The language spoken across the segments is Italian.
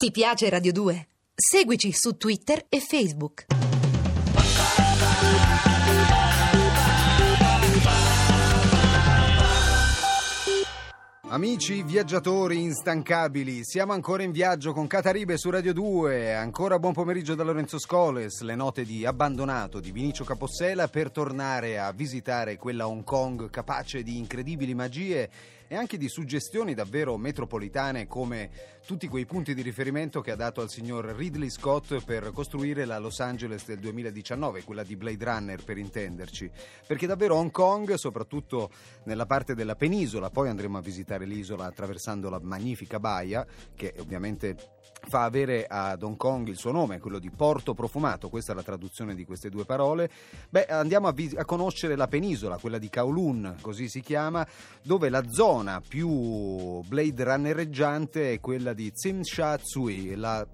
Ti piace Radio 2? Seguici su Twitter e Facebook. Amici viaggiatori instancabili, siamo ancora in viaggio con Cataribe su Radio 2. Ancora buon pomeriggio da Lorenzo Scoles, le note di abbandonato di Vinicio Capossela per tornare a visitare quella Hong Kong capace di incredibili magie e anche di suggestioni davvero metropolitane come tutti quei punti di riferimento che ha dato al signor Ridley Scott per costruire la Los Angeles del 2019, quella di Blade Runner per intenderci. Perché davvero Hong Kong, soprattutto nella parte della penisola, poi andremo a visitare l'isola attraversando la magnifica baia, che ovviamente fa avere ad Hong Kong il suo nome, quello di Porto Profumato, questa è la traduzione di queste due parole. Beh, andiamo a, vi- a conoscere la penisola, quella di Kowloon, così si chiama, dove la zona più Blade Runnereggiante è quella di Tsim Sha Tsui, la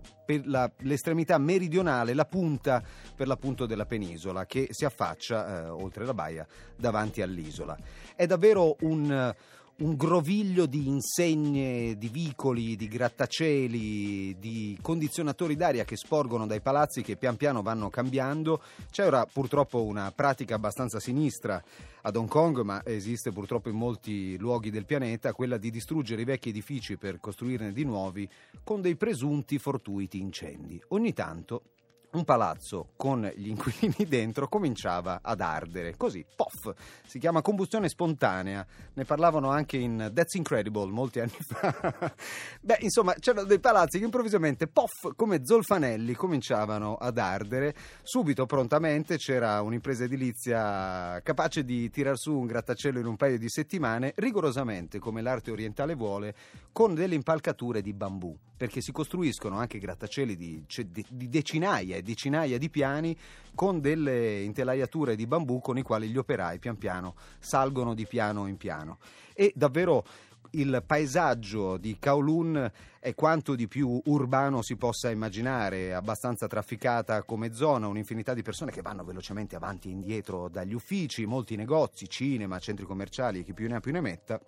la, l'estremità meridionale, la punta per l'appunto della penisola che si affaccia eh, oltre la baia davanti all'isola. È davvero un un groviglio di insegne, di vicoli, di grattacieli, di condizionatori d'aria che sporgono dai palazzi che pian piano vanno cambiando. C'è ora purtroppo una pratica abbastanza sinistra ad Hong Kong, ma esiste purtroppo in molti luoghi del pianeta, quella di distruggere i vecchi edifici per costruirne di nuovi con dei presunti fortuiti incendi. Ogni tanto un palazzo con gli inquilini dentro cominciava ad ardere, così, poff, si chiama combustione spontanea, ne parlavano anche in That's Incredible molti anni fa. Beh, insomma, c'erano dei palazzi che improvvisamente, poff, come zolfanelli, cominciavano ad ardere, subito, prontamente, c'era un'impresa edilizia capace di tirar su un grattacielo in un paio di settimane, rigorosamente, come l'arte orientale vuole, con delle impalcature di bambù, perché si costruiscono anche grattacieli di, di decinaia e decinaia di piani con delle intelaiature di bambù con i quali gli operai pian piano salgono di piano in piano. E davvero il paesaggio di Kowloon è quanto di più urbano si possa immaginare, abbastanza trafficata come zona, un'infinità di persone che vanno velocemente avanti e indietro dagli uffici, molti negozi, cinema, centri commerciali, chi più ne ha più ne metta.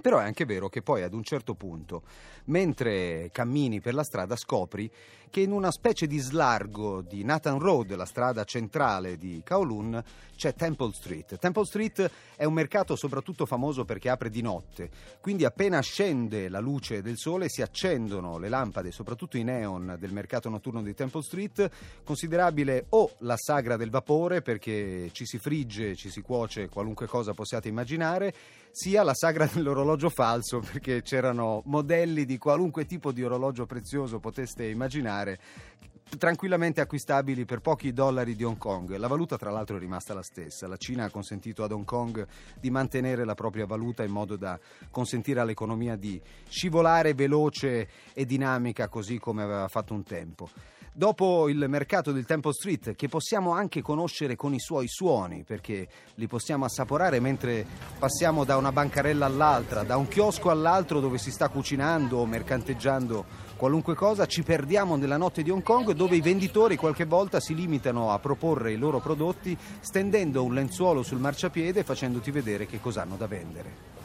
Però è anche vero che poi ad un certo punto, mentre cammini per la strada, scopri che in una specie di slargo di Nathan Road, la strada centrale di Kowloon, c'è Temple Street. Temple Street è un mercato soprattutto famoso perché apre di notte, quindi appena scende la luce del sole si accendono le lampade, soprattutto i neon del mercato notturno di Temple Street, considerabile o la sagra del vapore perché ci si frigge, ci si cuoce qualunque cosa possiate immaginare, sia la sagra dell'orologio falso perché c'erano modelli di qualunque tipo di orologio prezioso poteste immaginare tranquillamente acquistabili per pochi dollari di Hong Kong. La valuta tra l'altro è rimasta la stessa. La Cina ha consentito ad Hong Kong di mantenere la propria valuta in modo da consentire all'economia di scivolare veloce e dinamica così come aveva fatto un tempo. Dopo il mercato del Temple Street, che possiamo anche conoscere con i suoi suoni, perché li possiamo assaporare mentre passiamo da una bancarella all'altra, da un chiosco all'altro dove si sta cucinando o mercanteggiando qualunque cosa, ci perdiamo nella notte di Hong Kong dove i venditori qualche volta si limitano a proporre i loro prodotti stendendo un lenzuolo sul marciapiede e facendoti vedere che cosa hanno da vendere.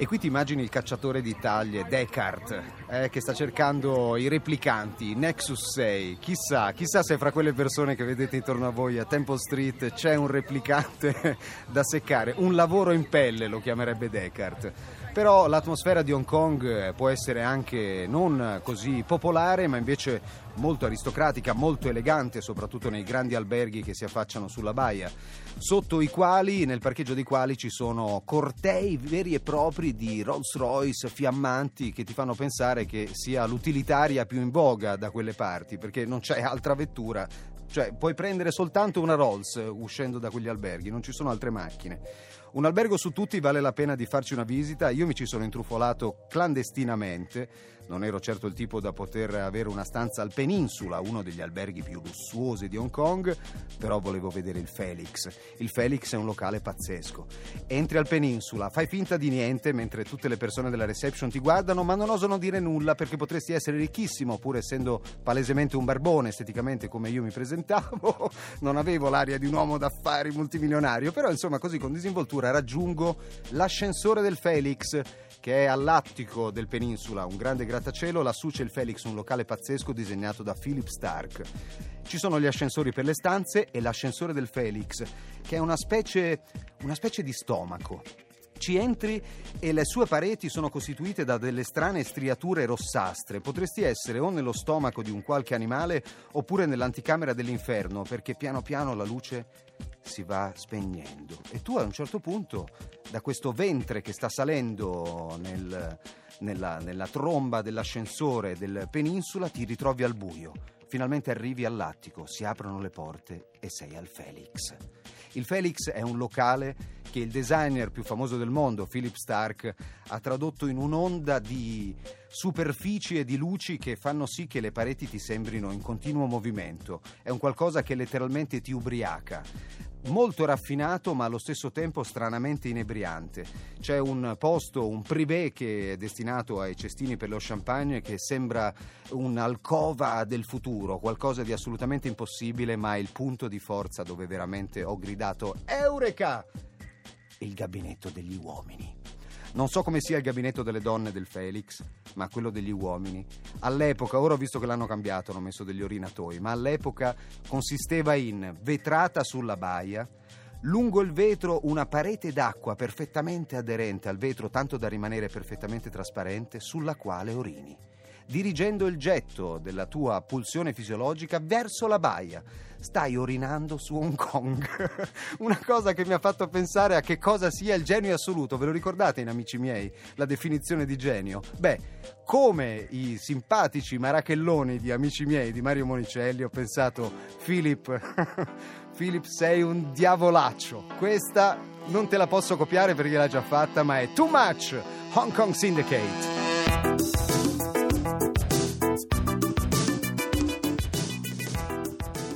E qui ti immagini il cacciatore di taglie, Descartes, eh, che sta cercando i replicanti, Nexus 6. Chissà, chissà se fra quelle persone che vedete intorno a voi a Temple Street c'è un replicante da seccare. Un lavoro in pelle lo chiamerebbe Descartes. Però l'atmosfera di Hong Kong può essere anche non così popolare, ma invece molto aristocratica, molto elegante, soprattutto nei grandi alberghi che si affacciano sulla baia, sotto i quali, nel parcheggio dei quali ci sono cortei veri e propri di Rolls Royce fiammanti che ti fanno pensare che sia l'utilitaria più in voga da quelle parti, perché non c'è altra vettura cioè puoi prendere soltanto una Rolls uscendo da quegli alberghi, non ci sono altre macchine. Un albergo su tutti vale la pena di farci una visita. Io mi ci sono intrufolato clandestinamente. Non ero certo il tipo da poter avere una stanza al Peninsula, uno degli alberghi più lussuosi di Hong Kong, però volevo vedere il Felix. Il Felix è un locale pazzesco. Entri al Peninsula, fai finta di niente mentre tutte le persone della reception ti guardano, ma non osano dire nulla perché potresti essere ricchissimo, pur essendo palesemente un barbone esteticamente come io mi presentavo. Non avevo l'aria di un uomo d'affari multimilionario, però insomma così con disinvoltura addirittura raggiungo l'ascensore del Felix che è all'attico del peninsula, un grande grattacielo, lassù c'è il Felix, un locale pazzesco disegnato da Philip Stark. Ci sono gli ascensori per le stanze e l'ascensore del Felix, che è una specie, una specie di stomaco. Ci entri e le sue pareti sono costituite da delle strane striature rossastre. Potresti essere o nello stomaco di un qualche animale oppure nell'anticamera dell'inferno, perché piano piano la luce si va spegnendo. E tu a un certo punto, da questo ventre che sta salendo nel, nella, nella tromba dell'ascensore del peninsula, ti ritrovi al buio. Finalmente arrivi all'attico, si aprono le porte e sei al Felix. Il Felix è un locale che il designer più famoso del mondo, Philip Stark, ha tradotto in un'onda di superfici e di luci che fanno sì che le pareti ti sembrino in continuo movimento. È un qualcosa che letteralmente ti ubriaca molto raffinato ma allo stesso tempo stranamente inebriante. C'è un posto, un privé che è destinato ai cestini per lo champagne che sembra un'alcova del futuro, qualcosa di assolutamente impossibile ma è il punto di forza dove veramente ho gridato Eureka! Il gabinetto degli uomini. Non so come sia il gabinetto delle donne del Felix, ma quello degli uomini. All'epoca, ora ho visto che l'hanno cambiato, hanno messo degli orinatoi, ma all'epoca consisteva in vetrata sulla baia, lungo il vetro una parete d'acqua perfettamente aderente al vetro, tanto da rimanere perfettamente trasparente, sulla quale orini dirigendo il getto della tua pulsione fisiologica verso la baia. Stai orinando su Hong Kong. Una cosa che mi ha fatto pensare a che cosa sia il genio assoluto. Ve lo ricordate, in amici miei, la definizione di genio? Beh, come i simpatici marachelloni di amici miei di Mario Monicelli, ho pensato, Philip, Philip sei un diavolaccio. Questa non te la posso copiare perché l'ha già fatta, ma è Too Much Hong Kong Syndicate.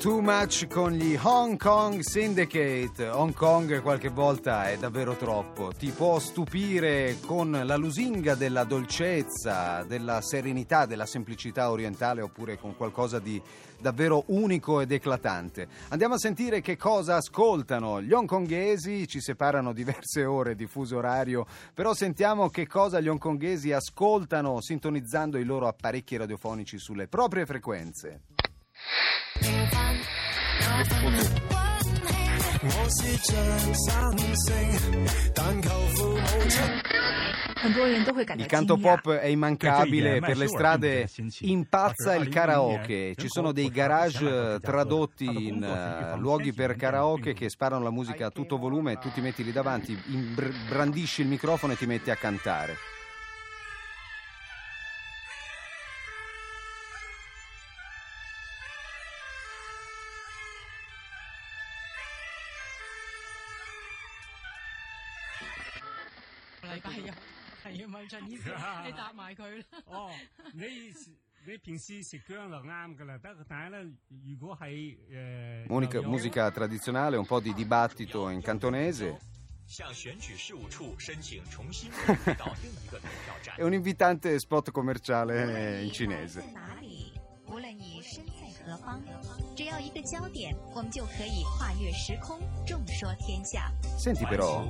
Too much con gli Hong Kong Syndicate. Hong Kong qualche volta è davvero troppo. Ti può stupire con la lusinga della dolcezza, della serenità, della semplicità orientale oppure con qualcosa di davvero unico ed eclatante. Andiamo a sentire che cosa ascoltano gli hongkongesi, ci separano diverse ore di fuso orario, però sentiamo che cosa gli hongkongesi ascoltano sintonizzando i loro apparecchi radiofonici sulle proprie frequenze. Il canto pop è immancabile, per le strade impazza il karaoke, ci sono dei garage tradotti in uh, luoghi per karaoke che sparano la musica a tutto volume, tu ti metti lì davanti, brandisci il microfono e ti metti a cantare. Monica, musica tradizionale, un po' di dibattito in cantonese. È un invitante spot commerciale in cinese. 何方，只要一个焦点，我们就可以跨越时空，众说天下。Senti però,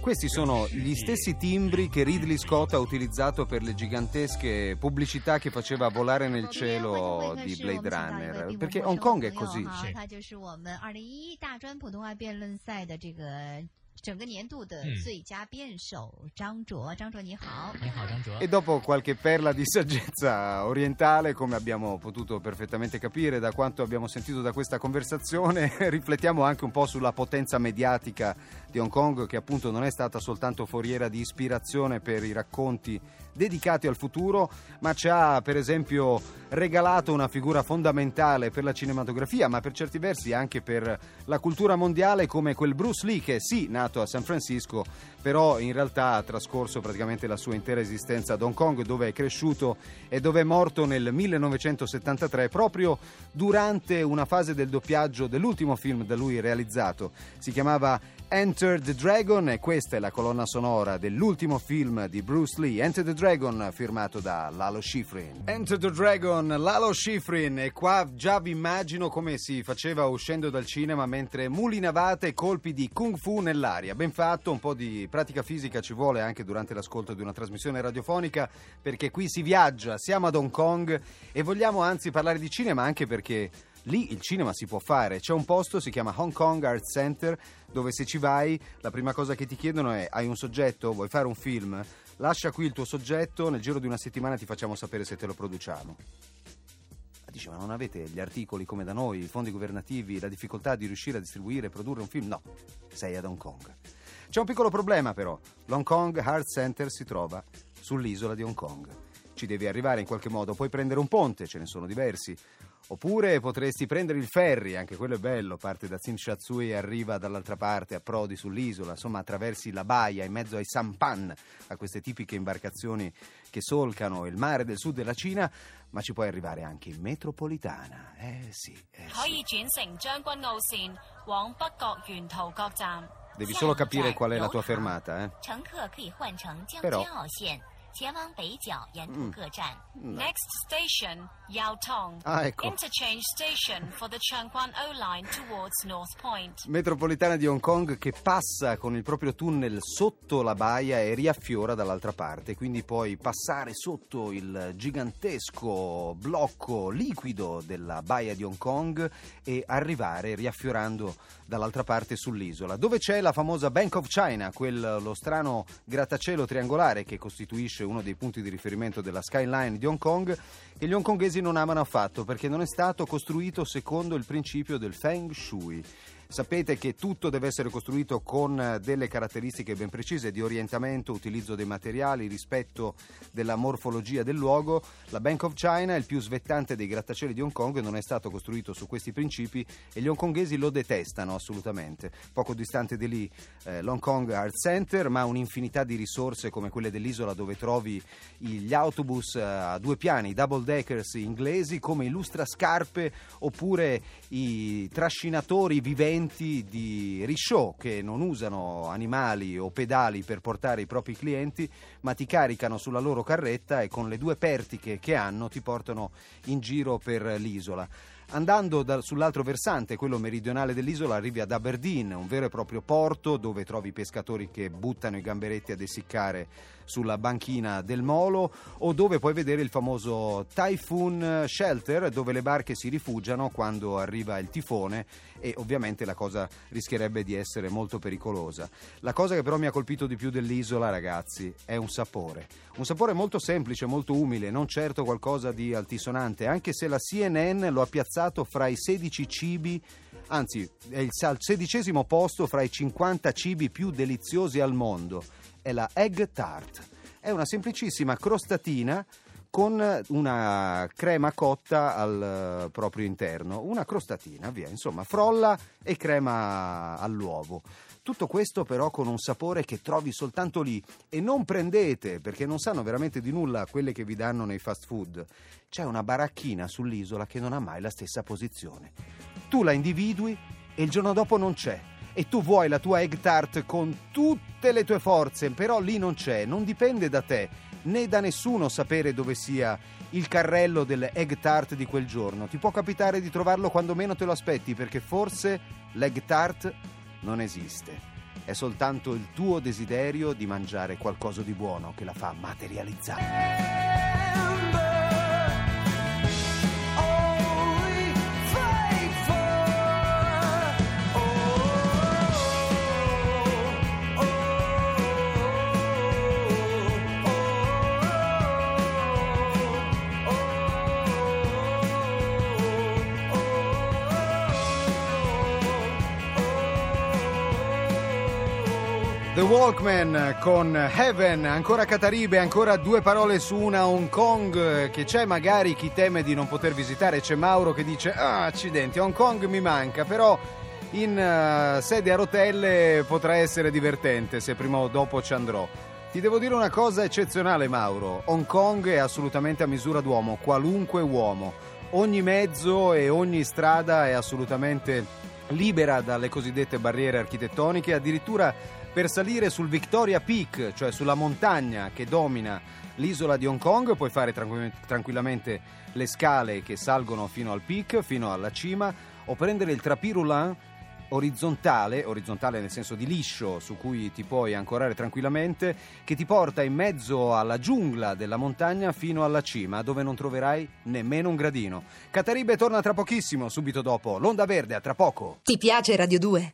questi sono gli stessi timbri che Ridley Scott ha utilizzato per le gigantesche pubblicità che faceva volare nel cielo di Blade Runner, perché Hong Kong è così. 整个年度的最佳辩手张卓，张卓你好，你好张卓。E dopo qualche perla di saggezza orientale, come abbiamo potuto perfettamente capire da quanto abbiamo sentito da questa conversazione, riflettiamo anche un po' sulla potenza mediatica di Hong Kong, che appunto non è stata soltanto foriera di ispirazione per i racconti dedicati al futuro, ma ci ha per esempio regalato una figura fondamentale per la cinematografia, ma per certi versi anche per la cultura mondiale come quel Bruce Lee che sì, nato a San Francisco, però in realtà ha trascorso praticamente la sua intera esistenza ad Hong Kong dove è cresciuto e dove è morto nel 1973 proprio durante una fase del doppiaggio dell'ultimo film da lui realizzato. Si chiamava Enter the Dragon e questa è la colonna sonora dell'ultimo film di Bruce Lee, Enter the Dragon, firmato da Lalo Schifrin. Enter the Dragon, Lalo Schifrin e qua già vi immagino come si faceva uscendo dal cinema mentre mulinavate e colpi di kung fu nell'aria. Ben fatto, un po' di pratica fisica ci vuole anche durante l'ascolto di una trasmissione radiofonica perché qui si viaggia, siamo ad Hong Kong e vogliamo anzi parlare di cinema anche perché Lì il cinema si può fare, c'è un posto, si chiama Hong Kong Art Center, dove se ci vai la prima cosa che ti chiedono è hai un soggetto, vuoi fare un film? Lascia qui il tuo soggetto, nel giro di una settimana ti facciamo sapere se te lo produciamo. Ma non avete gli articoli come da noi, i fondi governativi, la difficoltà di riuscire a distribuire e produrre un film? No, sei ad Hong Kong. C'è un piccolo problema però, l'Hong Kong Art Center si trova sull'isola di Hong Kong. Ci devi arrivare in qualche modo, puoi prendere un ponte, ce ne sono diversi, Oppure potresti prendere il ferry, anche quello è bello, parte da Tsimshatsui e arriva dall'altra parte, approdi sull'isola, insomma attraversi la baia in mezzo ai sampan, a queste tipiche imbarcazioni che solcano il mare del sud della Cina, ma ci puoi arrivare anche in metropolitana. Eh sì, eh sì. Devi solo capire qual è la tua fermata, eh. Però 前往北角沿途各站。Next station, Yao Tong. Ah, ecco. Interchange station for the Changquan O Line towards North Point. Metropolitana di Hong Kong che passa con il proprio tunnel sotto la baia e riaffiora dall'altra parte, quindi puoi passare sotto il gigantesco blocco liquido della baia di Hong Kong e arrivare riaffiorando dall'altra parte sull'isola, dove c'è la famosa Bank of China, quel, lo strano grattacielo triangolare che costituisce uno dei punti di riferimento della skyline di Hong Kong, che gli hongkongesi non amano affatto perché non è stato costruito secondo il principio del Feng Shui Sapete che tutto deve essere costruito con eh, delle caratteristiche ben precise di orientamento, utilizzo dei materiali, rispetto della morfologia del luogo. La Bank of China, il più svettante dei grattacieli di Hong Kong, non è stato costruito su questi principi e gli hongkongesi lo detestano assolutamente. Poco distante di lì eh, l'Hong Kong Art Center, ma un'infinità di risorse come quelle dell'isola dove trovi gli autobus eh, a due piani, double deckers inglesi, come i lustrascarpe oppure i trascinatori viventi clienti di Rishow che non usano animali o pedali per portare i propri clienti, ma ti caricano sulla loro carretta e con le due pertiche che hanno ti portano in giro per l'isola. Andando da, sull'altro versante, quello meridionale dell'isola, arrivi ad Aberdeen, un vero e proprio porto dove trovi pescatori che buttano i gamberetti ad essiccare sulla banchina del molo o dove puoi vedere il famoso Typhoon Shelter dove le barche si rifugiano quando arriva il tifone e ovviamente la cosa rischierebbe di essere molto pericolosa. La cosa che però mi ha colpito di più dell'isola, ragazzi, è un sapore. Un sapore molto semplice, molto umile, non certo qualcosa di altisonante, anche se la CNN lo ha piazzato fra i 16 cibi anzi è il sedicesimo posto fra i 50 cibi più deliziosi al mondo. È la egg tart. È una semplicissima crostatina con una crema cotta al proprio interno, una crostatina, via, insomma, frolla e crema all'uovo. Tutto questo però con un sapore che trovi soltanto lì e non prendete perché non sanno veramente di nulla quelle che vi danno nei fast food. C'è una baracchina sull'isola che non ha mai la stessa posizione. Tu la individui e il giorno dopo non c'è. E tu vuoi la tua egg tart con tutte le tue forze, però lì non c'è, non dipende da te né da nessuno sapere dove sia il carrello dell'egg tart di quel giorno. Ti può capitare di trovarlo quando meno te lo aspetti, perché forse l'egg tart non esiste. È soltanto il tuo desiderio di mangiare qualcosa di buono che la fa materializzare. Walkman con Heaven, ancora Cataribe, ancora due parole su una Hong Kong che c'è magari chi teme di non poter visitare, c'è Mauro che dice ah accidenti Hong Kong mi manca però in uh, sede a rotelle potrà essere divertente se prima o dopo ci andrò. Ti devo dire una cosa eccezionale Mauro, Hong Kong è assolutamente a misura d'uomo, qualunque uomo, ogni mezzo e ogni strada è assolutamente libera dalle cosiddette barriere architettoniche, addirittura per salire sul Victoria Peak, cioè sulla montagna che domina l'isola di Hong Kong, puoi fare tranquillamente le scale che salgono fino al peak, fino alla cima, o prendere il trapirulan orizzontale, orizzontale nel senso di liscio, su cui ti puoi ancorare tranquillamente, che ti porta in mezzo alla giungla della montagna fino alla cima, dove non troverai nemmeno un gradino. Cataribe torna tra pochissimo, subito dopo l'Onda Verde, a tra poco. Ti piace Radio 2?